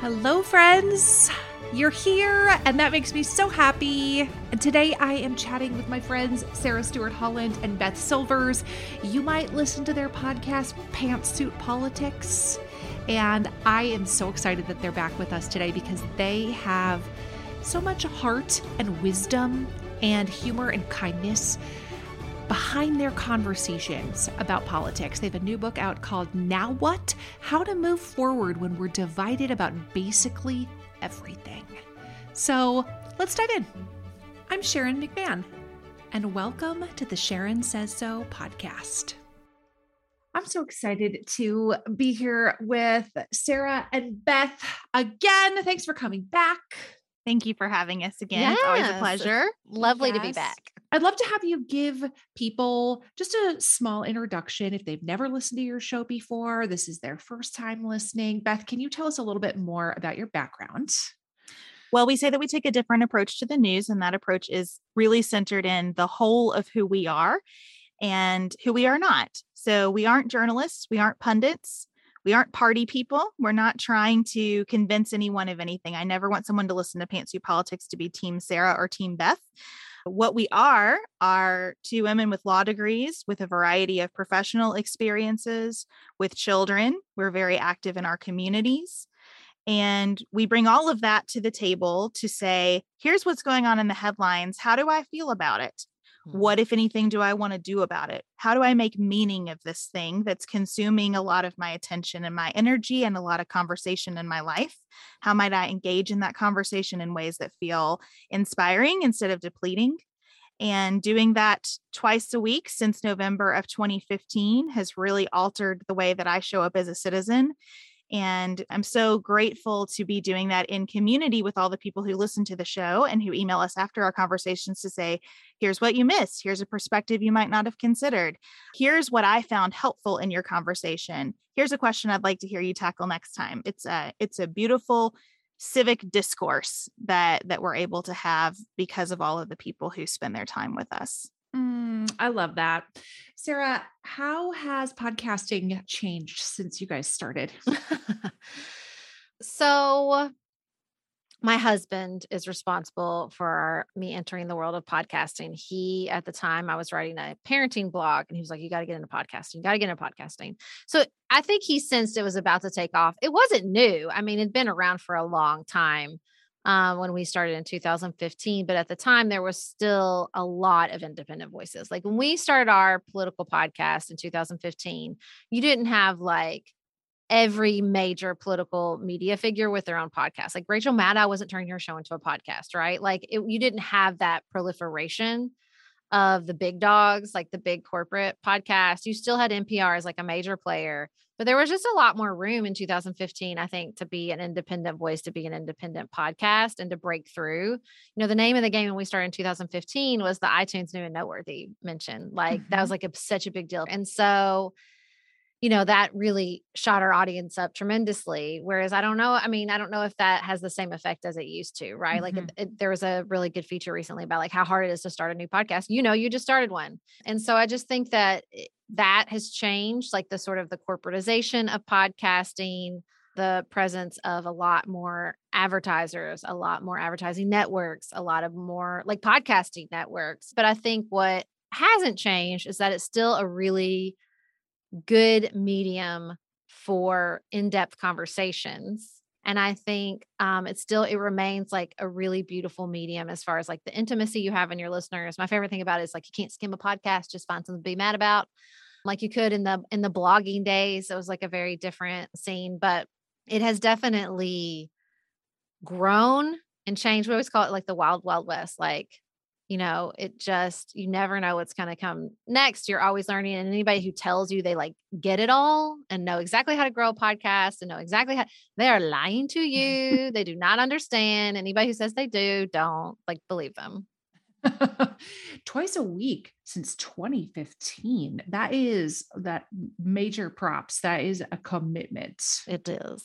Hello, friends. You're here, and that makes me so happy. And today I am chatting with my friends Sarah Stewart Holland and Beth Silvers. You might listen to their podcast, Pantsuit Politics. And I am so excited that they're back with us today because they have so much heart and wisdom and humor and kindness behind their conversations about politics. They have a new book out called Now What? How to Move Forward When We're Divided About Basically Everything. So let's dive in. I'm Sharon McMahon, and welcome to the Sharon Says So podcast. I'm so excited to be here with Sarah and Beth again. Thanks for coming back. Thank you for having us again. Yes. It's always a pleasure. Lovely yes. to be back. I'd love to have you give people just a small introduction if they've never listened to your show before. This is their first time listening. Beth, can you tell us a little bit more about your background? Well, we say that we take a different approach to the news, and that approach is really centered in the whole of who we are and who we are not. So we aren't journalists, we aren't pundits, we aren't party people. We're not trying to convince anyone of anything. I never want someone to listen to Pantsuit Politics to be Team Sarah or Team Beth. What we are are two women with law degrees with a variety of professional experiences with children. We're very active in our communities. And we bring all of that to the table to say, here's what's going on in the headlines. How do I feel about it? Mm-hmm. What, if anything, do I want to do about it? How do I make meaning of this thing that's consuming a lot of my attention and my energy and a lot of conversation in my life? How might I engage in that conversation in ways that feel inspiring instead of depleting? And doing that twice a week since November of 2015 has really altered the way that I show up as a citizen and I'm so grateful to be doing that in community with all the people who listen to the show and who email us after our conversations to say, here's what you missed. Here's a perspective you might not have considered. Here's what I found helpful in your conversation. Here's a question I'd like to hear you tackle next time. It's a it's a beautiful civic discourse that that we're able to have because of all of the people who spend their time with us. Mm, I love that. Sarah, how has podcasting changed since you guys started? so, my husband is responsible for me entering the world of podcasting. He, at the time, I was writing a parenting blog, and he was like, You got to get into podcasting. You got to get into podcasting. So, I think he sensed it was about to take off. It wasn't new. I mean, it'd been around for a long time um, when we started in 2015. But at the time, there was still a lot of independent voices. Like when we started our political podcast in 2015, you didn't have like every major political media figure with their own podcast. Like Rachel Maddow wasn't turning her show into a podcast, right? Like it, you didn't have that proliferation of the big dogs, like the big corporate podcast. You still had NPR as like a major player, but there was just a lot more room in 2015, I think, to be an independent voice, to be an independent podcast and to break through. You know, the name of the game when we started in 2015 was the iTunes New and Noteworthy mention. Like mm-hmm. that was mm-hmm. like a, such a big deal. And so you know that really shot our audience up tremendously whereas i don't know i mean i don't know if that has the same effect as it used to right mm-hmm. like it, it, there was a really good feature recently about like how hard it is to start a new podcast you know you just started one and so i just think that that has changed like the sort of the corporatization of podcasting the presence of a lot more advertisers, a lot more advertising networks, a lot of more like podcasting networks. But I think what hasn't changed is that it's still a really good medium for in-depth conversations and i think um, it still it remains like a really beautiful medium as far as like the intimacy you have in your listeners. My favorite thing about it is like you can't skim a podcast just find something to be mad about. Like you could in the in the blogging days it was like a very different scene but it has definitely grown and changed. We always call it like the wild wild west like you know, it just, you never know what's going to come next. You're always learning. And anybody who tells you they like get it all and know exactly how to grow a podcast and know exactly how they are lying to you. they do not understand. Anybody who says they do, don't like believe them. Twice a week since 2015. That is that major props. That is a commitment. It is.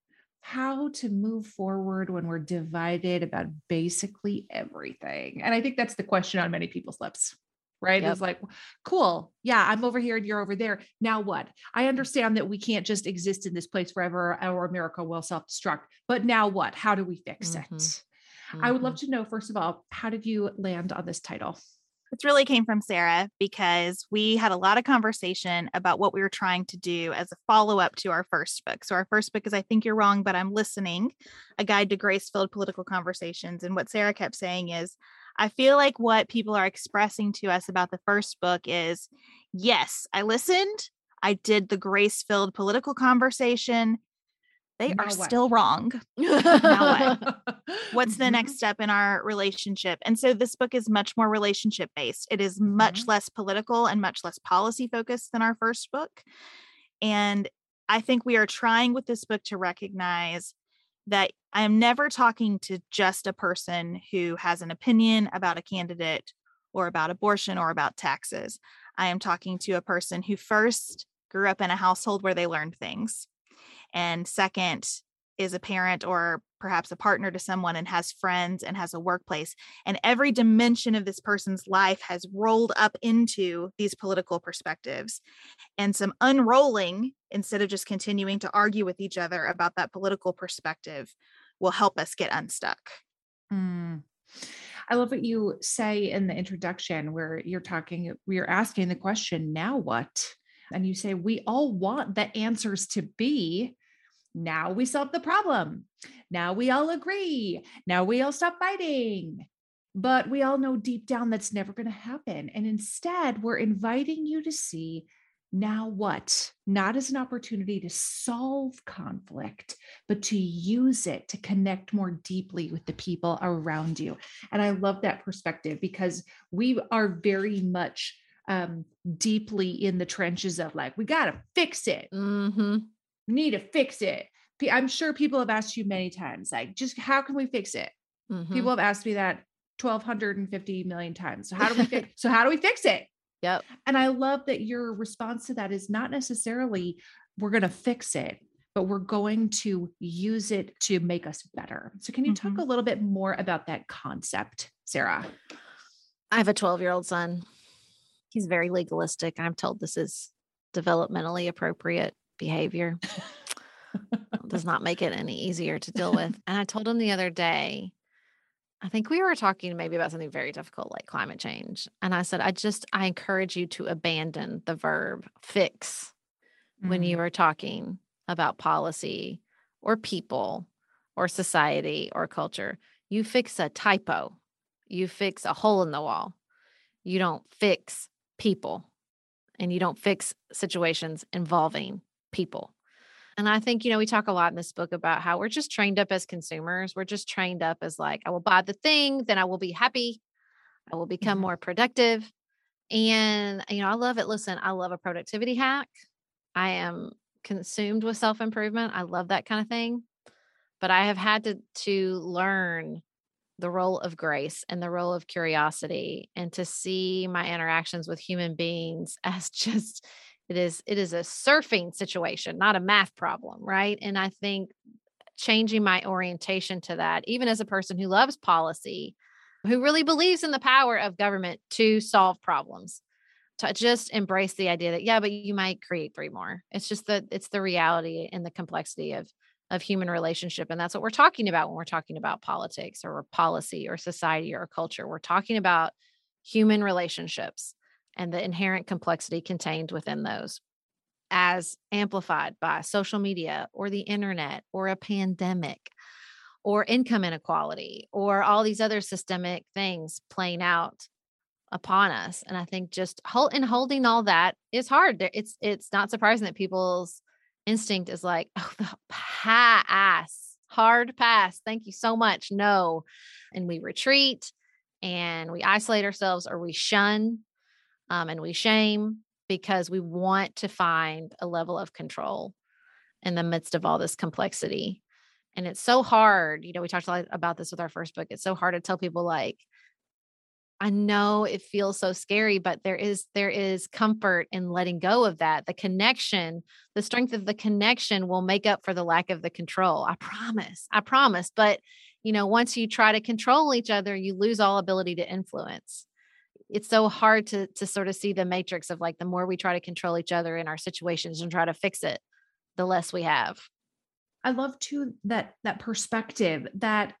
How to move forward when we're divided about basically everything. And I think that's the question on many people's lips, right? Yep. It's like, cool. Yeah, I'm over here and you're over there. Now what? I understand that we can't just exist in this place forever Our America will self destruct, but now what? How do we fix Mhm. it? I would love to know, first of all, how did you land on this title? This really came from Sarah because we had a lot of conversation about what we were trying to do as a follow up to our first book. So, our first book is I Think You're Wrong, but I'm Listening A Guide to Grace Filled Political Conversations. And what Sarah kept saying is, I feel like what people are expressing to us about the first book is yes, I listened, I did the grace filled political conversation. They Now are what? still wrong. Now What's the next step in our relationship? And so this book is much more relationship based. It is much Mhm. less political and much less policy focused than our first book. And I think we are trying with this book to recognize that I am never talking to just a person who has an opinion about a candidate or about abortion or about taxes. I am talking to a person who first grew up in a household where they learned things, and second is a parent or perhaps a partner to someone and has friends and has a workplace. And every dimension of this person's life has rolled up into these political perspectives. And some unrolling, instead of just continuing to argue with each other about that political perspective, will help us get unstuck. Mm. I love what you say in the introduction where you're talking, we're asking the question, now what? And you say, we all want the answers to be, now we solve the problem. Now we all agree. Now we all stop fighting. But we all know deep down that's never going to happen. And instead, we're inviting you to see now what? Not as an opportunity to solve conflict, but to use it to connect more deeply with the people around you. And I love that perspective because we are very much um, deeply in the trenches of like, we got to fix it. Mhm. Need to fix it. I'm sure people have asked you many times, like, just how can we fix it? Mhm. People have asked me that 1250 million times. So how do we fix so how do we fix it? Yep. And I love that your response to that is not necessarily we're going to fix it, but we're going to use it to make us better. So can you talk Mhm. a little bit more about that concept, Sarah? I have a 12 year old son. He's very legalistic. I'm told this is developmentally appropriate behavior. Does not make it any easier to deal with. And I told him the other day, I think we were talking maybe about something very difficult like climate change. And I said, I just, I encourage you to abandon the verb fix when Mm. you are talking about policy or people or society or culture. You fix a typo, you fix a hole in the wall. You don't fix people and you don't fix situations involving people. And I think, you know, we talk a lot in this book about how we're just trained up as consumers. We're just trained up as like, I will buy the thing, then I will be happy. I will become Mhm. more productive. And, you know, I love it. Listen, I love a productivity hack. I am consumed with self improvement. I love that kind of thing. But I have had to, to learn the role of grace and the role of curiosity and to see my interactions with human beings as just it is it is a surfing situation not a math problem right? And i think changing my orientation to that even as a person who loves policy who really believes in the power of government to solve problems to just embrace the idea that yeah but you might create three more. It's just that it's the reality and the complexity of of human relationship and that's what we're talking about when we're talking about politics or policy or society or culture. We're talking about human relationships and the inherent complexity contained within those as amplified by social media or the internet or a pandemic or income inequality or all these other systemic things playing out upon us. And i think just hold and holding all that is hard. It's it's not surprising that people's instinct is like oh the pass hard pass thank you so much. No. And we retreat and we isolate ourselves or we shun um, and we shame because we want to find a level of control in the midst of all this complexity and it's so hard you know we talked a lot about this with our first book it's so hard to tell people like I know it feels so scary, but there is there is comfort in letting go of that. The connection, the strength of the connection will make up for the lack of the control. I promise. I promise. But you know, once you try to control each other, you lose all ability to influence. It's so hard to to sort of see the matrix of like the more we try to control each other in our situations and try to fix it, the less we have. I love too that that perspective that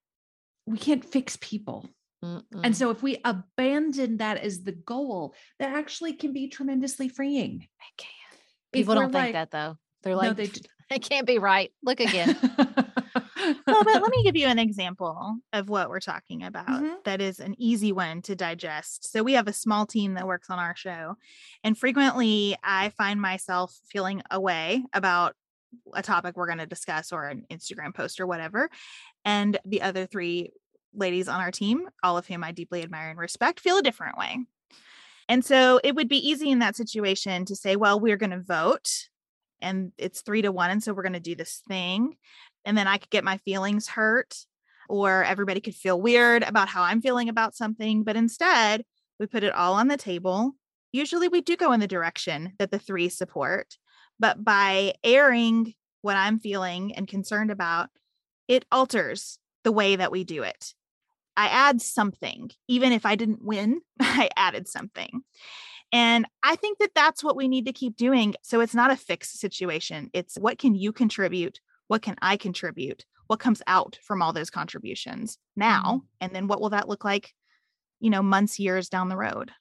we can't fix people. Mm-mm. And so if we abandon that as the goal, that actually can be tremendously freeing. I can't. People don't think like- that though. They're No, like, they d- it can't be right. Look again. well, but let me give you an example of what we're talking about Mhm. that is an easy one to digest. So, we have a small team that works on our show, and frequently I find myself feeling away about a topic we're going to discuss or an Instagram post or whatever. And the other three ladies on our team, all of whom I deeply admire and respect, feel a different way. And so it would be easy in that situation to say, well, we're going to vote and it's three to one. And so we're going to do this thing. And then I could get my feelings hurt, or everybody could feel weird about how I'm feeling about something. But instead, we put it all on the table. Usually we do go in the direction that the three support. But by airing what I'm feeling and concerned about, it alters the way that we do it. I add something, even if I didn't win, I added something. And I think that that's what we need to keep doing. So it's not a fixed situation. It's what can you contribute? What can I contribute? What comes out from all those contributions mm-hmm. now? And then what will that look like, you know, months, years down the road?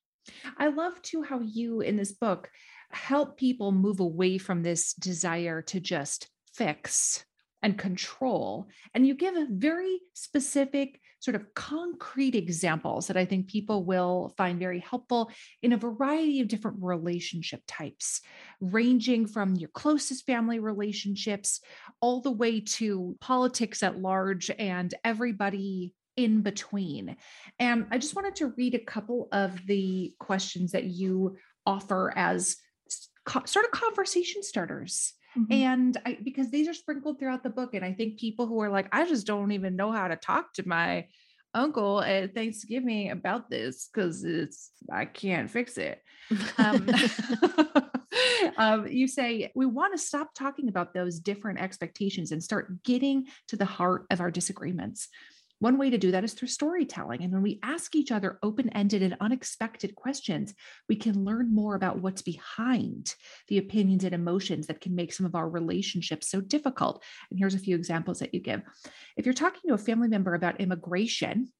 I love too how you in this book help people move away from this desire to just fix and control. And you give a very specific, sort of concrete examples that I think people will find very helpful in a variety of different relationship types, ranging from your closest family relationships all the way to politics at large and everybody in between. And I just wanted to read a couple of the questions that you offer as sort of conversation starters. Mm-hmm. And I, because these are sprinkled throughout the book, and I think people who are like, I just don't even know how to talk to my uncle at Thanksgiving about this because it's I can't fix it. Um, um, you say we want to stop talking about those different expectations and start getting to the heart of our disagreements. One way to do that is through storytelling. And when we ask each other open ended and unexpected questions, we can learn more about what's behind the opinions and emotions that can make some of our relationships so difficult. And here's a few examples that you give. If you're talking to a family member about immigration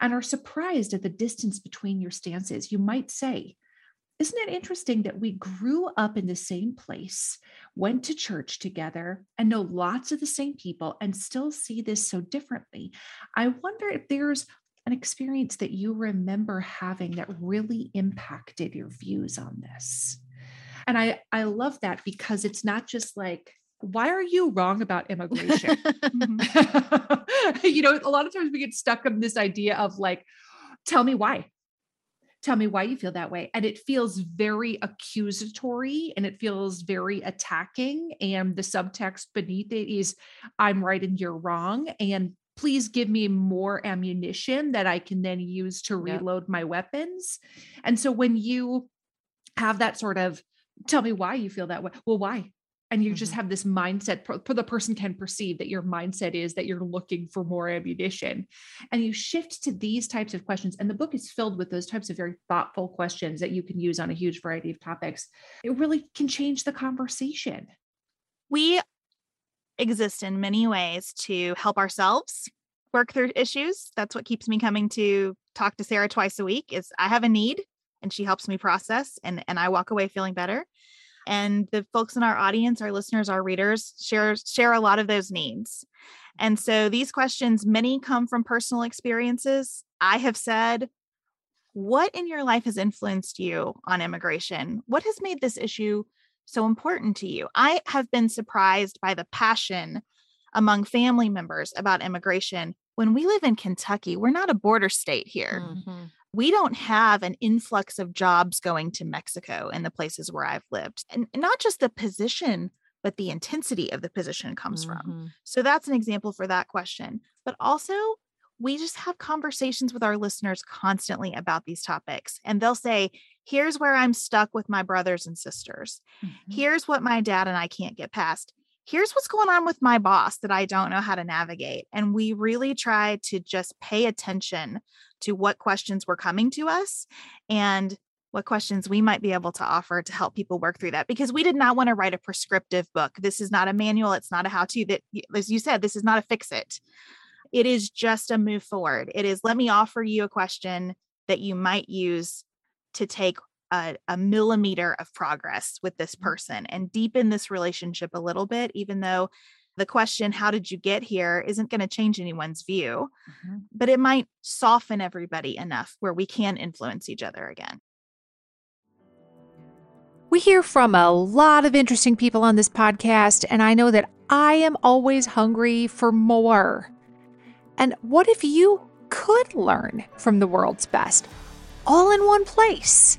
and are surprised at the distance between your stances, you might say, isn't it interesting that we grew up in the same place, went to church together, and know lots of the same people and still see this so differently? I wonder if there's an experience that you remember having that really impacted your views on this. And I, I love that because it's not just like why are you wrong about immigration? Mm-hmm. you know, a lot of times we get stuck on this idea of like, tell me why. Tell me why you feel that way. And it feels very accusatory and it feels very attacking. And the subtext beneath it is, I'm right and you're wrong. And please give me more ammunition that I can then use to reload my weapons. And so when you have that sort of, tell me why you feel that way. Well, why? And you just Mhm. have this mindset, the person can perceive that your mindset is that you're looking for more ammunition. And you shift to these types of questions. And the book is filled with those types of very thoughtful questions that you can use on a huge variety of topics. It really can change the conversation. we exist in many ways to help ourselves work through issues that's what keeps me coming to talk to sarah twice a week is i have a need and she helps me process and and i walk away feeling better and the folks in our audience our listeners our readers share share a lot of those needs and so these questions many come from personal experiences i have said what in your life has influenced you on immigration what has made this issue so important to you. I have been surprised by the passion among family members about immigration. When we live in Kentucky, we're not a border state here. Mhm. We don't have an influx of jobs going to Mexico in the places where I've lived. And not just the position, but the intensity of the position comes from. Mhm. So that's an example for that question. But also, we just have conversations with our listeners constantly about these topics. And they'll say, here's where I'm stuck with my brothers and sisters. Here's what my dad and I can't get past. Here's what's going on with my boss that I don't know how to navigate. And we really try to just pay attention to what questions were coming to us and what questions we might be able to offer to help people work through that because we did not want to write a prescriptive book. This is not a manual, it's not a how to that as you said, this is not a fix it. It is just a move forward. It is let me offer you a question that you might use to take a, a millimeter of progress with this person and deepen this relationship a little bit, even though the question, how did you get here, isn't going to change anyone's view, Mhm. but it might soften everybody enough where we can influence each other again. We hear from a lot of interesting people on this podcast, and I know that I am always hungry for more. And what if you could learn from the world's best all in one place?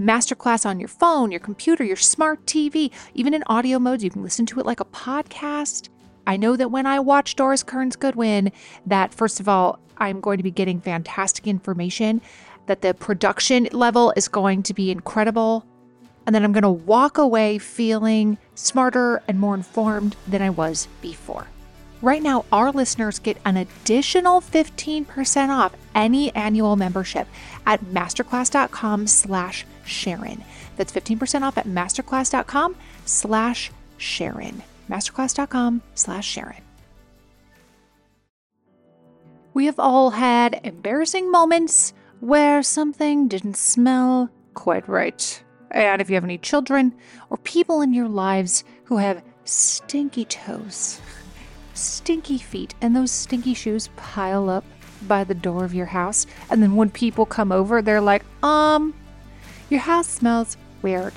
Masterclass on your phone, your computer, your smart TV, even in audio modes. You can listen to it like a podcast. I know that when I watch Doris Kearns Goodwin, that first of all, I'm going to be getting fantastic information, that the production level is going to be incredible, and then I'm going to walk away feeling smarter and more informed than I was before. Right now, our listeners get an additional 15% off any annual membership at masterclass.com slash Sharon. That's 15% off at masterclass.com slash Sharon. Masterclass.com slash Sharon. We have all had embarrassing moments where something didn't smell quite right. And if you have any children or people in your lives who have stinky toes, stinky feet, and those stinky shoes pile up by the door of your house, and then when people come over, they're like, um, your house smells weird.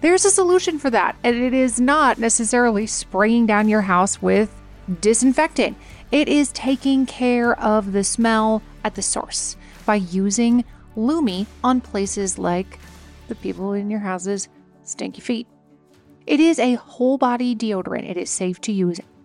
There's a solution for that, and it is not necessarily spraying down your house with disinfectant. It is taking care of the smell at the source by using Lume on places like the people in your house's stinky feet. It is a whole body deodorant. It is safe to use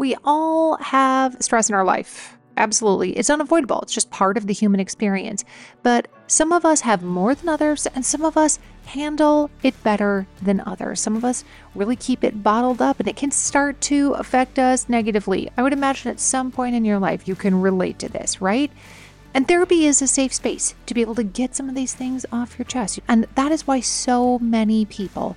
We all have stress in our life. Absolutely. It's unavoidable. It's just part of the human experience. But some of us have more than others, and some of us handle it better than others. Some of us really keep it bottled up, and it can start to affect us negatively. I would imagine at some point in your life you can relate to this, right? And therapy is a safe space to be able to get some of these things off your chest. And that is why so many people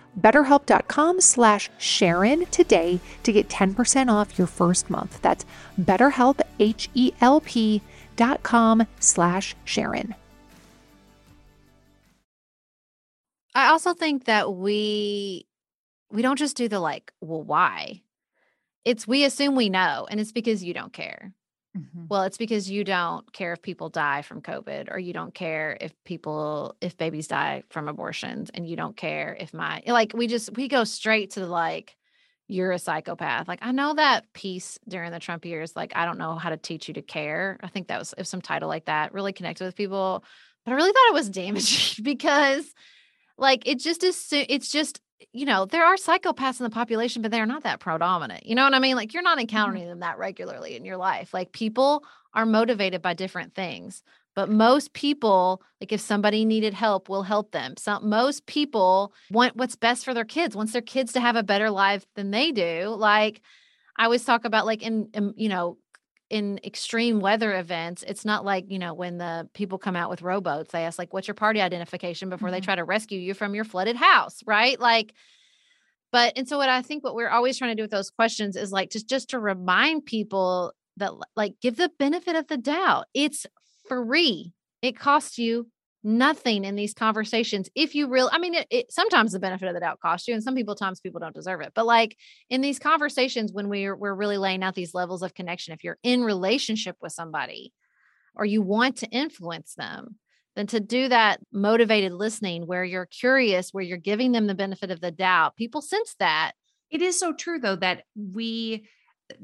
betterhelp.com slash Sharon today to get 10% off your first month. That's betterhelp, H-E-L-P dot com slash Sharon. I also think that we we don't just do the like, well, why? It's we assume we know, and it's because you don't care. Mm-hmm. Well, it's because you don't care if people die from COVID, or you don't care if people, if babies die from abortions, and you don't care if my, like, we just, we go straight to the like, you're a psychopath. Like, I know that piece during the Trump years, like, I don't know how to teach you to care. I think that was, if some title like that really connected with people, but I really thought it was damaging because, like, it just is, it's just, you know, there are psychopaths in the population, but they're not that predominant. You know what I mean? Like you're not mm-hmm. encountering them that regularly in your life. Like people are motivated by different things. But most people, like if somebody needed help, will help them. Some most people want what's best for their kids, wants their kids to have a better life than they do. Like I always talk about like in, in you know, in extreme weather events, it's not like, you know, when the people come out with rowboats, they ask, like, what's your party identification before mm-hmm. they try to rescue you from your flooded house, right? Like, but and so what I think what we're always trying to do with those questions is like just just to remind people that like give the benefit of the doubt. It's free. It costs you nothing in these conversations if you really i mean it, it, sometimes the benefit of the doubt costs you and some people times people don't deserve it but like in these conversations when we're we're really laying out these levels of connection if you're in relationship with somebody or you want to influence them then to do that motivated listening where you're curious where you're giving them the benefit of the doubt people sense that. It is so true though that we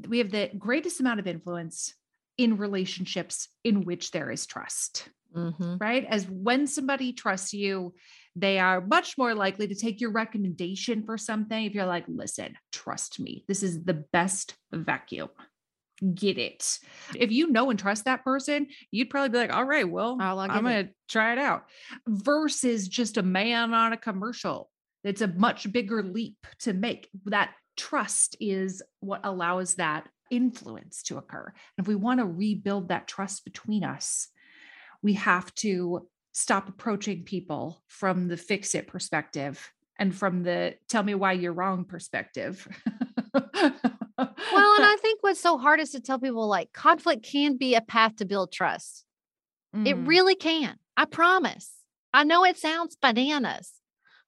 we have the greatest amount of influence in relationships in which there is trust mm-hmm. right? As when somebody trusts you, they are much more likely to take your recommendation for something. If you're like, listen, trust me, this is the best vacuum. Get it. If you know and trust that person, you'd probably be like, all right, well, I'm going to try it out. Versus just a man on a commercial. It's a much bigger leap to make. That trust is what allows that influence to occur. And if we want to rebuild that trust between us, we have to stop approaching people from the fix it perspective and from the tell me why you're wrong perspective. well, and I think what's so hard is to tell people like conflict can be a path to build trust. Mm. It really can. I promise. I know it sounds bananas,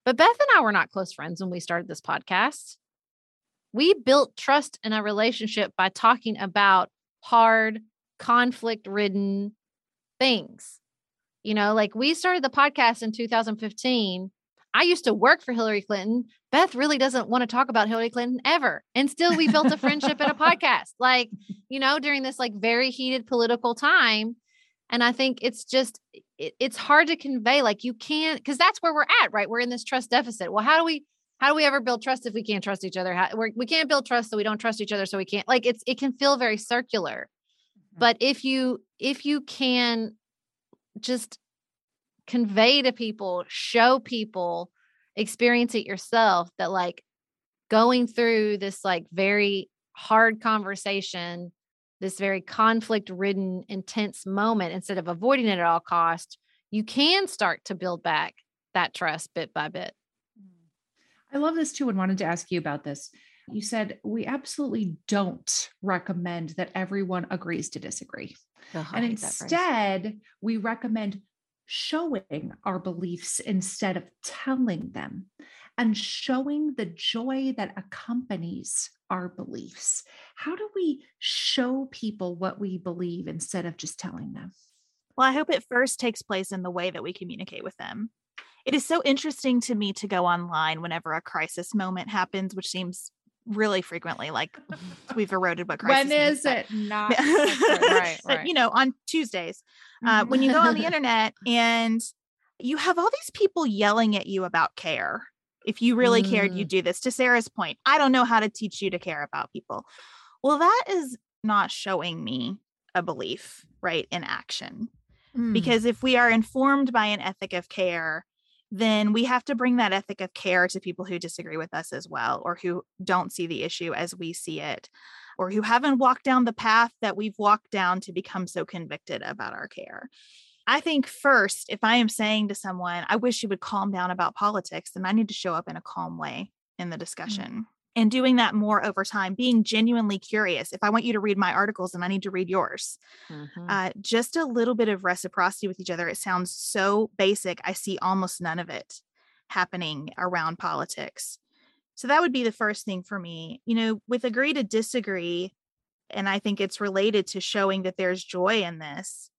but Beth and I were not close friends when we started this podcast. We built trust in a relationship by talking about hard, conflict ridden things. You know, like we started the podcast in 2015. I used to work for Hillary Clinton. Beth really doesn't want to talk about Hillary Clinton ever. And still we built a friendship and a podcast. Like, you know, during this like very heated political time. And I think it's just it, it's hard to convey like you can't because that's where we're at, right? We're in this trust deficit. Well, how do we how do we ever build trust if we can't trust each other? How, we're, we can't build trust so we don't trust each other so we can't like it's it can feel very circular. But if you if you can just convey to people, show people, experience it yourself that like going through this like very hard conversation, this very conflict ridden, intense moment, instead of avoiding it at all cost, you can start to build back that trust bit by bit. Mm. I love this too and wanted to ask you about this. You said we absolutely don't recommend that everyone agrees to disagree. And hate that phrase. instead, we recommend showing our beliefs instead of telling them and showing the joy that accompanies our beliefs. How do we show people what we believe instead of just telling them? Well, I hope it first takes place in the way that we communicate with them. It is so interesting to me to go online whenever a crisis moment happens, which seems really frequently like we've eroded what crisis when is but- it not? right, right. you know, on Tuesdays, uh, when you go on the internet and you have all these people yelling at you about care. If you really cared, you'd do this. To Sarah's point, I don't know how to teach you to care about people. Well, that is not showing me a belief, right, in action. Mm. Because if we are informed by an ethic of care, then we have to bring that ethic of care to people who disagree with us as well, or who don't see the issue as we see it, or who haven't walked down the path that we've walked down to become so convicted about our care. I think first, if I am saying to someone, I wish you would calm down about politics, then I need to show up in a calm way in the mm. discussion. And doing that more over time, being genuinely curious. If I want you to read my articles, and I need to read yours Mhm. uh, just a little bit of reciprocity with each other. It sounds so basic. I see almost none of it happening around politics. So that would be the first thing for me. You know, with agree to disagree, and I think it's related to showing that there's joy in this.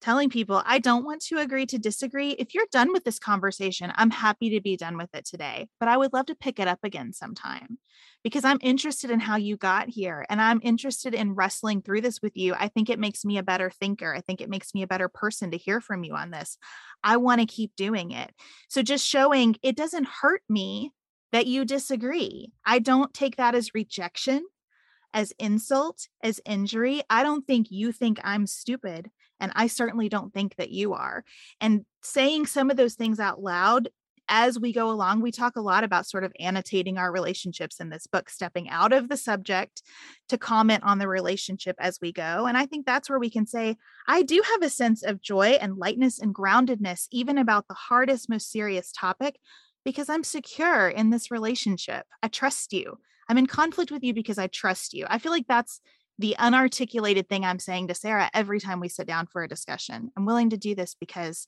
Telling people, I don't want to agree to disagree. If you're done with this conversation, I'm happy to be done with it today, but I would love to pick it up again sometime because I'm interested in how you got here and I'm interested in wrestling through this with you. I think it makes me a better thinker. I think it makes me a better person to hear from you on this. I want to keep doing it. So just showing it doesn't hurt me that you disagree. I don't take that as rejection, as insult, as injury. I don't think you think I'm stupid. And I certainly don't think that you are. And saying some of those things out loud as we go along, we talk a lot about sort of annotating our relationships in this book, stepping out of the subject to comment on the relationship as we go. And I think that's where we can say, I do have a sense of joy and lightness and groundedness, even about the hardest, most serious topic, because I'm secure in this relationship. I trust you. I'm in conflict with you because I trust you. I feel like that's the unarticulated thing I'm saying to Sarah every time we sit down for a discussion. I'm willing to do this because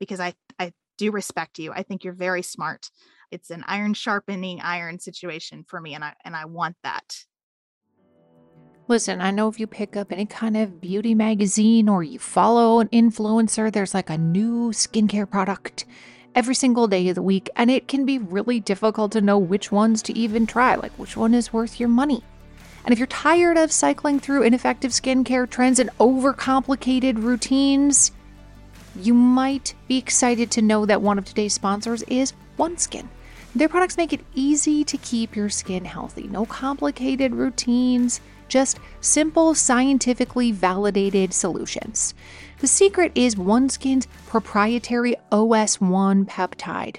because I I do respect you. I think you're very smart. It's an iron sharpening iron situation for me and I and I want that. Listen, I know if you pick up any kind of beauty magazine or you follow an influencer, there's like a new skincare product every single day of the week, and it can be really difficult to know which ones to even try, like which one is worth your money. And if you're tired of cycling through ineffective skincare trends and overcomplicated routines, you might be excited to know that one of today's sponsors is OneSkin. Their products make it easy to keep your skin healthy. No complicated routines, just simple, scientifically validated solutions. The secret is OneSkin's proprietary OS1 peptide.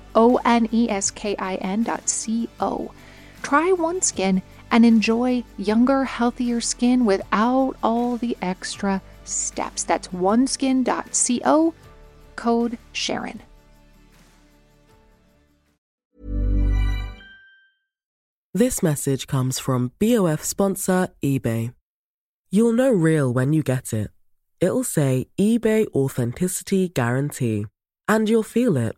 O N E S K I N dot C O. Try OneSkin and enjoy younger, healthier skin without all the extra steps. That's oneskin.co, code Sharon. This message comes from BOF sponsor eBay. You'll know real when you get it. It'll say eBay Authenticity Guarantee. And you'll feel it.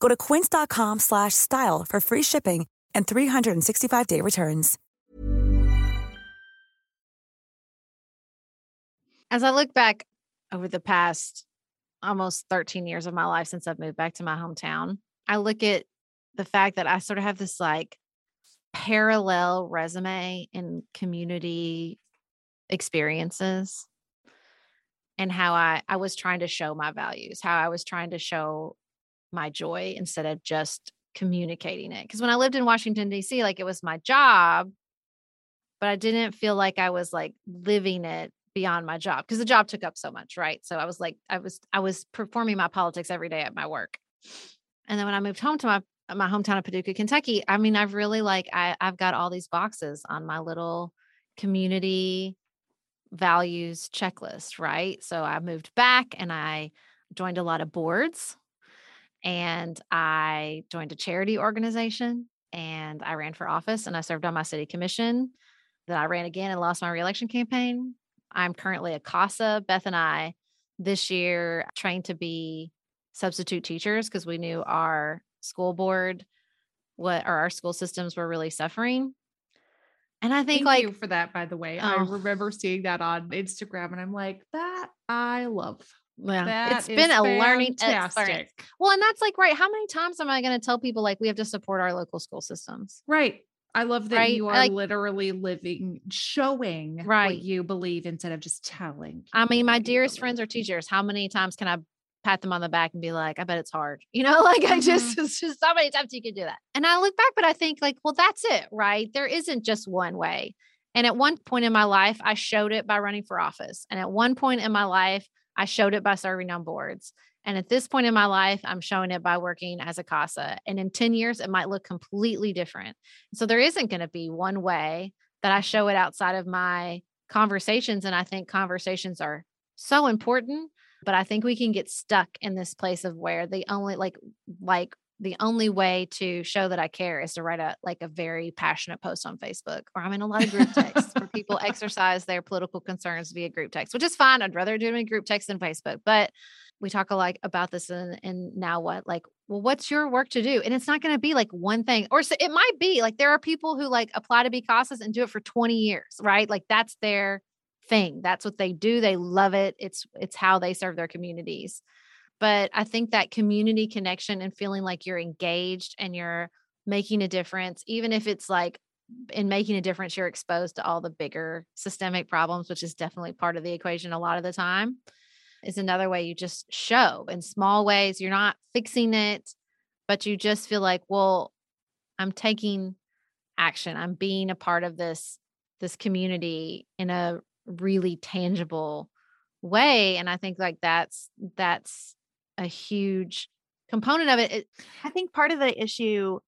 Go to quince.com/style for free shipping and 365-day returns. As I look back over the past almost 13 years of my life since I've moved back to my hometown, I look at the fact that I sort of have this like parallel resume in community experiences and how I, I was trying to show my values, how I was trying to show my joy instead of just communicating it. Because when I lived in Washington, D.C., like it was my job, but I didn't feel like I was like living it beyond my job because the job took up so much, right? So I was like, I was, I was performing my politics every day at my work. And then when I moved home to my my hometown of Paducah, Kentucky, I mean, I've really like I, I've got all these boxes on my little community values checklist, right? So I moved back and I joined a lot of boards and I joined a charity organization and I ran for office and I served on my city commission. Then I ran again and lost my reelection campaign. I'm currently a CASA. Beth and I this year trained to be substitute teachers because we knew our school board what or our school systems were really suffering and i think Thank like you for that, by the way. I Oh. remember seeing that on Instagram and I'm like, that I love. Yeah, That it's been a learning experience. well and that's like right how many times am i going to tell people like we have to support our local school systems Right. I love that Right? you are like- literally living, showing Right. what you believe instead of just telling. i mean my dearest friends are teachers how many times can i pat them on the back and be like i bet it's hard you know like i mm-hmm. just it's just so many times you can do that and i look back but i think like well that's it right there isn't just one way and at one point in my life i showed it by running for office and at one point in my life i showed it by serving on boards. And at this point in my life i'm showing it by working as a casa. And in 10 years it might look completely different. So there isn't going to be one way that i show it outside of my conversations. And i think conversations are so important but i think we can get stuck in this place of where the only like like the only way to show that i care is to write a like a very passionate post on facebook or i'm in a lot of group texts where people exercise their political concerns via group text which is fine i'd rather do it in group text than facebook but we talk a lot about this in, in now what like well what's your work to do? And it's not going to be like one thing or so it might be like there are people who like apply to be casas and do it for 20 years right? Like that's their thing that's what they do they love it it's it's how they serve their communities but i think that community connection and feeling like you're engaged and you're making a difference even if it's like in making a difference you're exposed to all the bigger systemic problems which is definitely part of the equation a lot of the time is another way you just show in small ways you're not fixing it but you just feel like well i'm taking action. I'm being a part of this this community in a really tangible way. And i think like that's that's a huge component of it, it I think part of the issue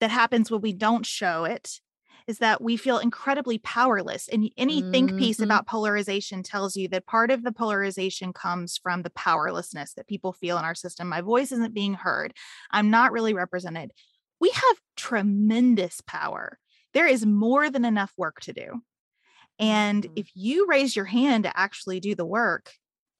that happens when we don't show it is that we feel incredibly powerless. And any think piece Mhm. about polarization tells you that part of the polarization comes from the powerlessness that people feel in our system. My voice isn't being heard. I'm not really represented. We have tremendous power. There is more than enough work to do. And Mhm. if you raise your hand to actually do the work,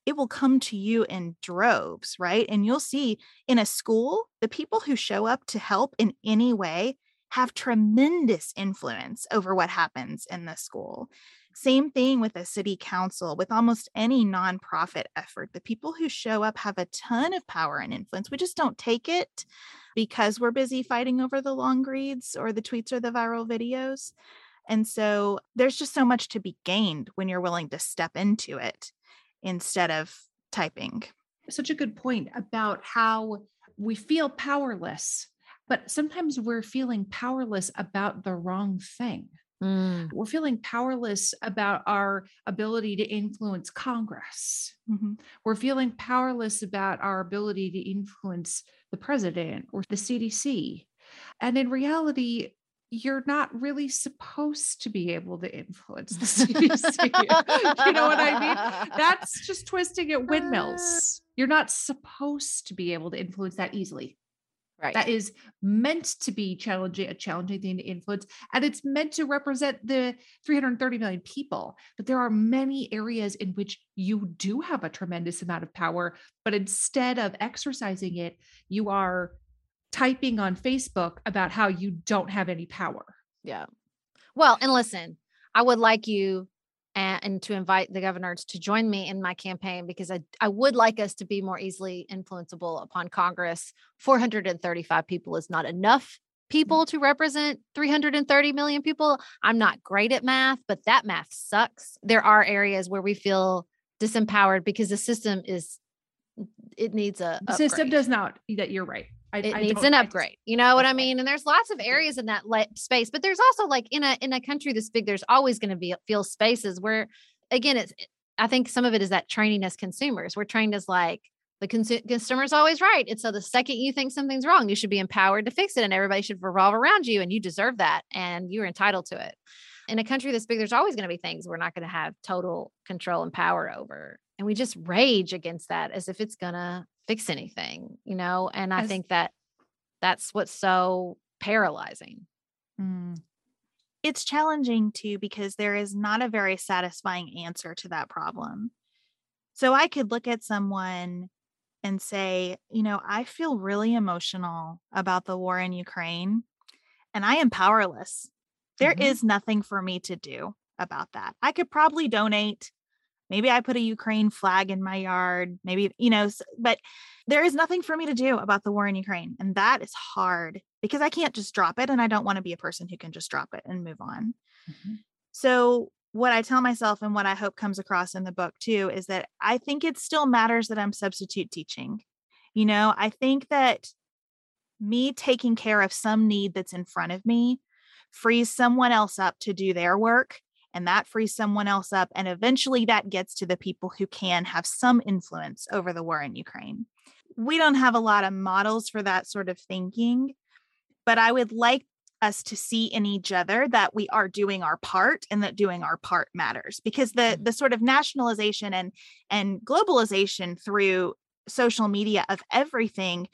it will come to you in droves, right? And you'll see in a school, the people who show up to help in any way have tremendous influence over what happens in the school. Same thing with a city council, with almost any nonprofit effort. The people who show up have a ton of power and influence. We just don't take it because we're busy fighting over the long reads or the tweets or the viral videos. And so there's just so much to be gained when you're willing to step into it instead of typing. Such a good point about how we feel powerless, but sometimes we're feeling powerless about the wrong thing. Mm. We're feeling powerless about our ability to influence Congress. Mhm. We're feeling powerless about our ability to influence the president or the CDC. And in reality, you're not really supposed to be able to influence the CDC. you know what I mean? That's just twisting at uh. windmills. You're not supposed to be able to influence that easily. right. That is meant to be challenging, a challenging thing to influence, and it's meant to represent the 330 million people. But there are many areas in which you do have a tremendous amount of power, but instead of exercising it, you are typing on Facebook about how you don't have any power. Yeah. Well, and listen, I would like you and, and to invite the governors to join me in my campaign because I, I would like us to be more easily influenceable upon Congress. 435 people is not enough people to represent 330 million people. I'm not great at math, but that math sucks. There are areas where we feel disempowered because the system is it needs a The system does not. That you're right. I, it I needs an I just- upgrade you know what i mean? And there's lots of areas in that le- space but there's also like in a in a country this big there's always going to be feel spaces where again it's i think some of it is that training as consumers. We're trained as like the consu- consumer's always right. And so the second you think something's wrong you should be empowered to fix it and everybody should revolve around you and you deserve that and you're entitled to it. In a country this big there's always going to be things we're not going to have total control and power over and we just rage against that as if it's going to fix anything you know and i As- think that that's what's so paralyzing. Mm. It's challenging too because there is not a very satisfying answer to that problem. So I could look at someone and say, you know, I feel really emotional about the war in Ukraine and I am powerless. There is Mhm. nothing for me to do about that. I could probably donate. Maybe I put a Ukraine flag in my yard, maybe, you know, but there is nothing for me to do about the war in Ukraine. And that is hard because I can't just drop it. And I don't want to be a person who can just drop it and move on. Mhm. So, what I tell myself and what I hope comes across in the book too is that I think it still matters that I'm substitute teaching. You know, I think that me taking care of some need that's in front of me frees someone else up to do their work and that frees someone else up and eventually that gets to the people who can have some influence over the war in Ukraine. We don't have a lot of models for that sort of thinking, but I would like us to see in each other that we are doing our part and that doing our part matters because the mm. the sort of nationalization and and globalization through social media of everything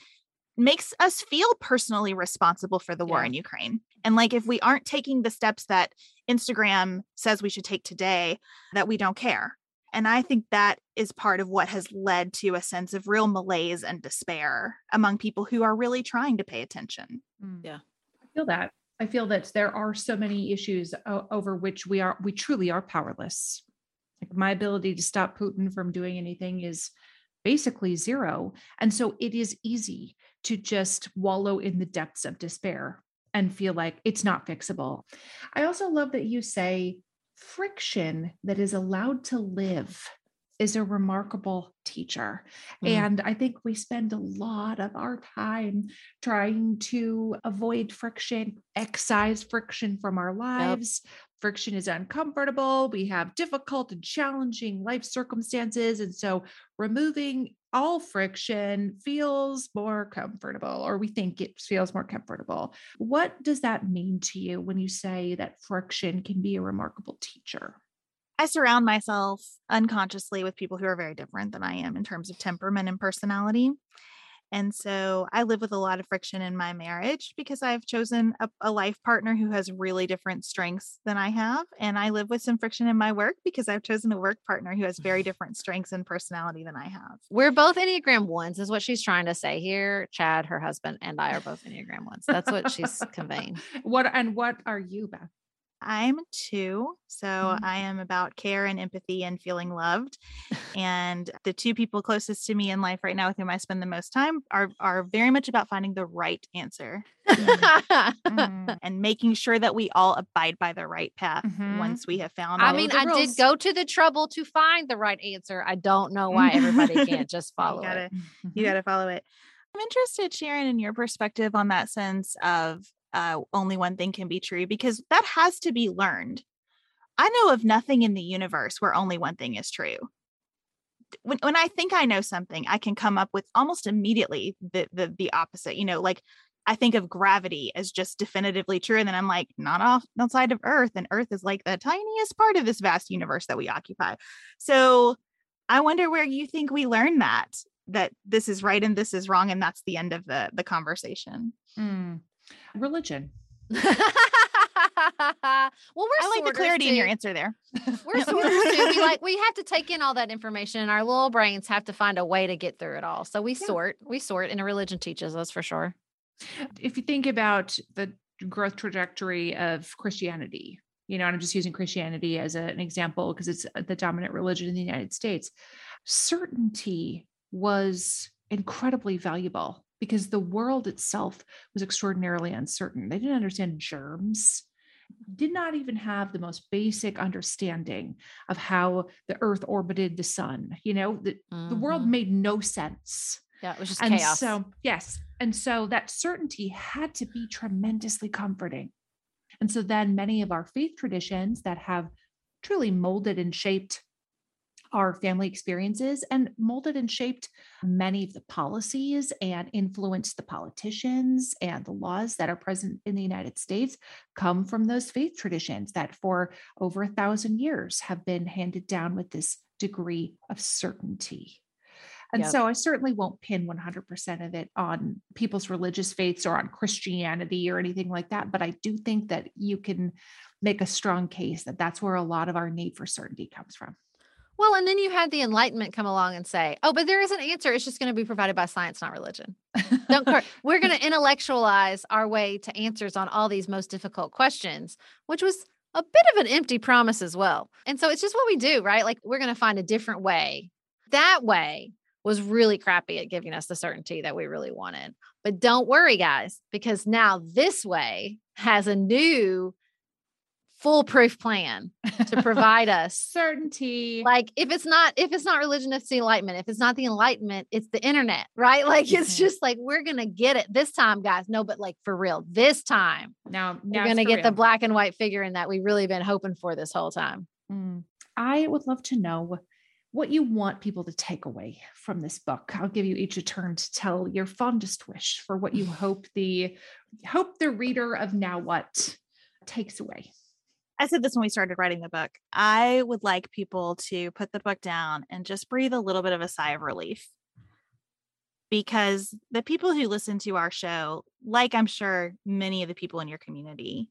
makes us feel personally responsible for the war Yeah. in Ukraine. And like if we aren't taking the steps that Instagram says we should take today, that we don't care. And I think that is part of what has led to a sense of real malaise and despair among people who are really trying to pay attention. Mm. Yeah. I feel that. I feel that there are so many issues o- over which we are we truly are powerless. Like my ability to stop Putin from doing anything is basically zero. And so it is easy to just wallow in the depths of despair and feel like it's not fixable. I also love that you say friction that is allowed to live is a remarkable teacher. Mm. And I think we spend a lot of our time trying to avoid friction, excise friction from our lives. Friction is uncomfortable. We have difficult and challenging life circumstances. And so removing all friction feels more comfortable, or we think it feels more comfortable. What does that mean to you when you say that friction can be a remarkable teacher? I surround myself unconsciously with people who are very different than I am in terms of temperament and personality. And so I live with a lot of friction in my marriage because I've chosen a, a, life partner who has really different strengths than I have. And I live with some friction in my work because I've chosen a work partner who has very different strengths and personality than I have. We're both Enneagram ones, is what she's trying to say here. Chad, her husband, and I are both Enneagram ones. That's what she's conveying. What and what are you, Beth? I'm two. So Mhm. I am about care and empathy and feeling loved. and the two people closest to me in life right now with whom I spend the most time are are very much about finding the right answer Mhm. and making sure that we all abide by the right path Mhm. once we have found I mean, I did go to the trouble to find the right answer. I don't know why everybody can't just follow you gotta, it. you got to follow it. I'm interested, Sharon, in your perspective on that sense of uh, only one thing can be true because that has to be learned. I know of nothing in the universe where only one thing is true. When, when I think I know something, I can come up with almost immediately the, the the opposite. You know, like I think of gravity as just definitively true, and then I'm like, not off outside of Earth, and Earth is like the tiniest part of this vast universe that we occupy. So I wonder where you think we learn that that this is right and this is wrong, and that's the end of the the conversation. Mm. Religion. well, we're I like the sorters, clarity in your answer there. We're sorters too. We like we have to take in all that information, and our little brains have to find a way to get through it all. So we Yeah. sort, we sort, and a religion teaches us for sure. If you think about the growth trajectory of Christianity, you know, and I'm just using Christianity as a- an example because it's uh, the dominant religion in the United States, certainty was incredibly valuable because the world itself was extraordinarily uncertain. They didn't understand germs, did not even have the most basic understanding of how the earth orbited the sun. You know, the, the world Mhm. made no sense. yeah, it was just And chaos. so, yes. And so that certainty had to be tremendously comforting. And so then many of our faith traditions that have truly molded and shaped our family experiences and molded and shaped many of the policies and influenced the politicians and the laws that are present in the United States come from those faith traditions that for over a thousand years have been handed down with this degree of certainty. And Yep. so I certainly won't pin 100% of it on people's religious faiths or on Christianity or anything like that. But I do think that you can make a strong case that that's where a lot of our need for certainty comes from. Well, and then you had the Enlightenment come along and say, "Oh, but there is an answer. It's just going to be provided by science, not religion." Don't cor- we're going to intellectualize our way to answers on all these most difficult questions, which was a bit of an empty promise as well. And so it's just what we do, right? Like we're going to find a different way. That way was really crappy at giving us the certainty that we really wanted. But don't worry, guys, because now this way has a new foolproof plan to provide us Certainty. like if it's not if it's not religion it's the enlightenment if it's not the enlightenment it's the internet right like it's Mhm. just like we're gonna get it this time guys no but like for real this time now, now we're gonna get the black and white figure in that we've really been hoping for this whole time Mm. I would love to know what you want people to take away from this book. I'll give you each a turn to tell your fondest wish for what you hope the hope the reader of Now What takes away. I said this when we started writing the book. I would like people to put the book down and just breathe a little bit of a sigh of relief. Because the people who listen to our show, like I'm sure many of the people in your community,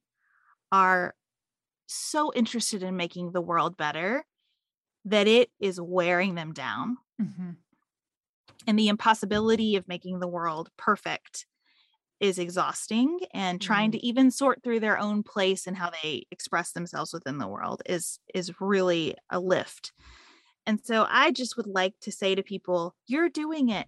are so interested in making the world better that it is wearing them down. Mm-hmm. And the impossibility of making the world perfect is exhausting and trying mm-hmm. to even sort through their own place and how they express themselves within the world is is really a lift. And so I just would like to say to people, you're doing it.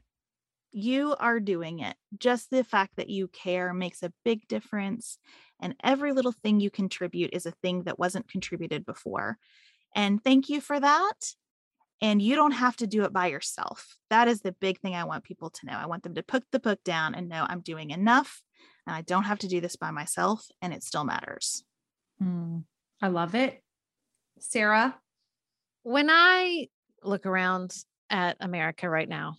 You are doing it. Just the fact that you care makes a big difference. And every little thing you contribute is a thing that wasn't contributed before. And thank you for that. And you don't have to do it by yourself. That is the big thing I want people to know. I want them to put the book down and know I'm doing enough and I don't have to do this by myself and it still matters. Mm. I love it. Sarah, when i look around at america right now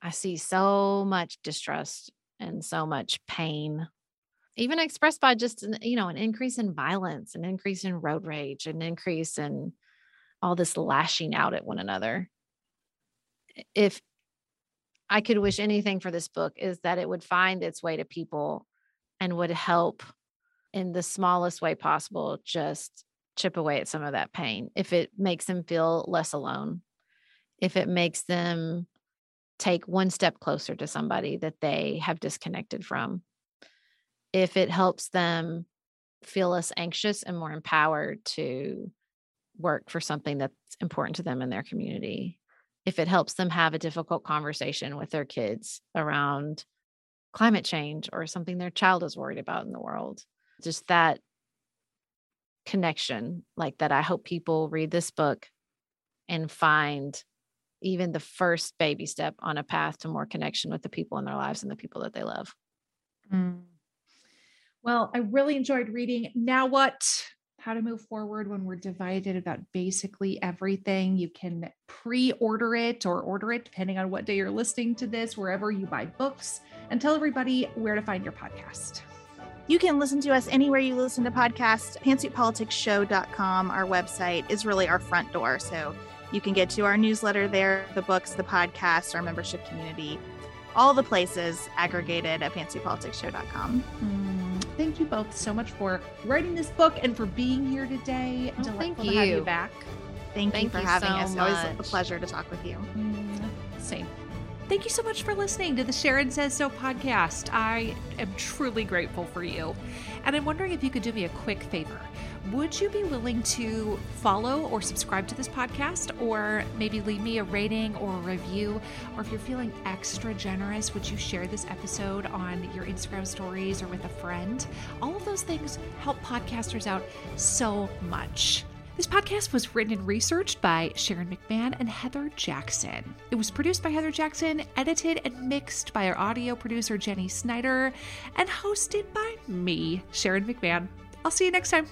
i see so much distrust and so much pain even expressed by just you know an increase in violence an increase in road rage an increase in all this lashing out at one another. If i could wish anything for this book is that it would find its way to people and would help in the smallest way possible just chip away at some of that pain. If it makes them feel less alone. If it makes them take one step closer to somebody that they have disconnected from. If it helps them feel less anxious and more empowered to work for something that's important to them in their community if it helps them have a difficult conversation with their kids around climate change or something their child is worried about in the world just that connection like that i hope people read this book and find even the first baby step on a path to more connection with the people in their lives and the people that they love Mm. Well, I really enjoyed reading. Now, what? How to move forward when we're divided about basically everything. You can pre order it or order it depending on what day you're listening to this, wherever you buy books, and tell everybody where to find your podcast. You can listen to us anywhere you listen to podcasts. Pantsuitpoliticsshow.com, our website, is really our front door. So you can get to our newsletter there, the books, the podcast, our membership community, all the places aggregated at pantsuitpoliticsshow.com. Mm, thank you both so much for writing this book and for being here today. Oh, Delightful thank to have you you. back. Thank, Thank you for you having so us. Always a pleasure to talk with you. Mm, Same. Thank you so much for listening to the Sharon Says So podcast. I am truly grateful for you. And I'm wondering if you could do me a quick favor. Would you be willing to follow or subscribe to this podcast, or maybe leave me a rating or a review? Or if you're feeling extra generous, would you share this episode on your Instagram stories or with a friend? All of those things help podcasters out so much. This podcast was written and researched by Sharon McMahon and Heather Jackson. It was produced by Heather Jackson, edited and mixed by our audio producer Jenny Snyder, and hosted by me, Sharon McMahon. I'll see you next time.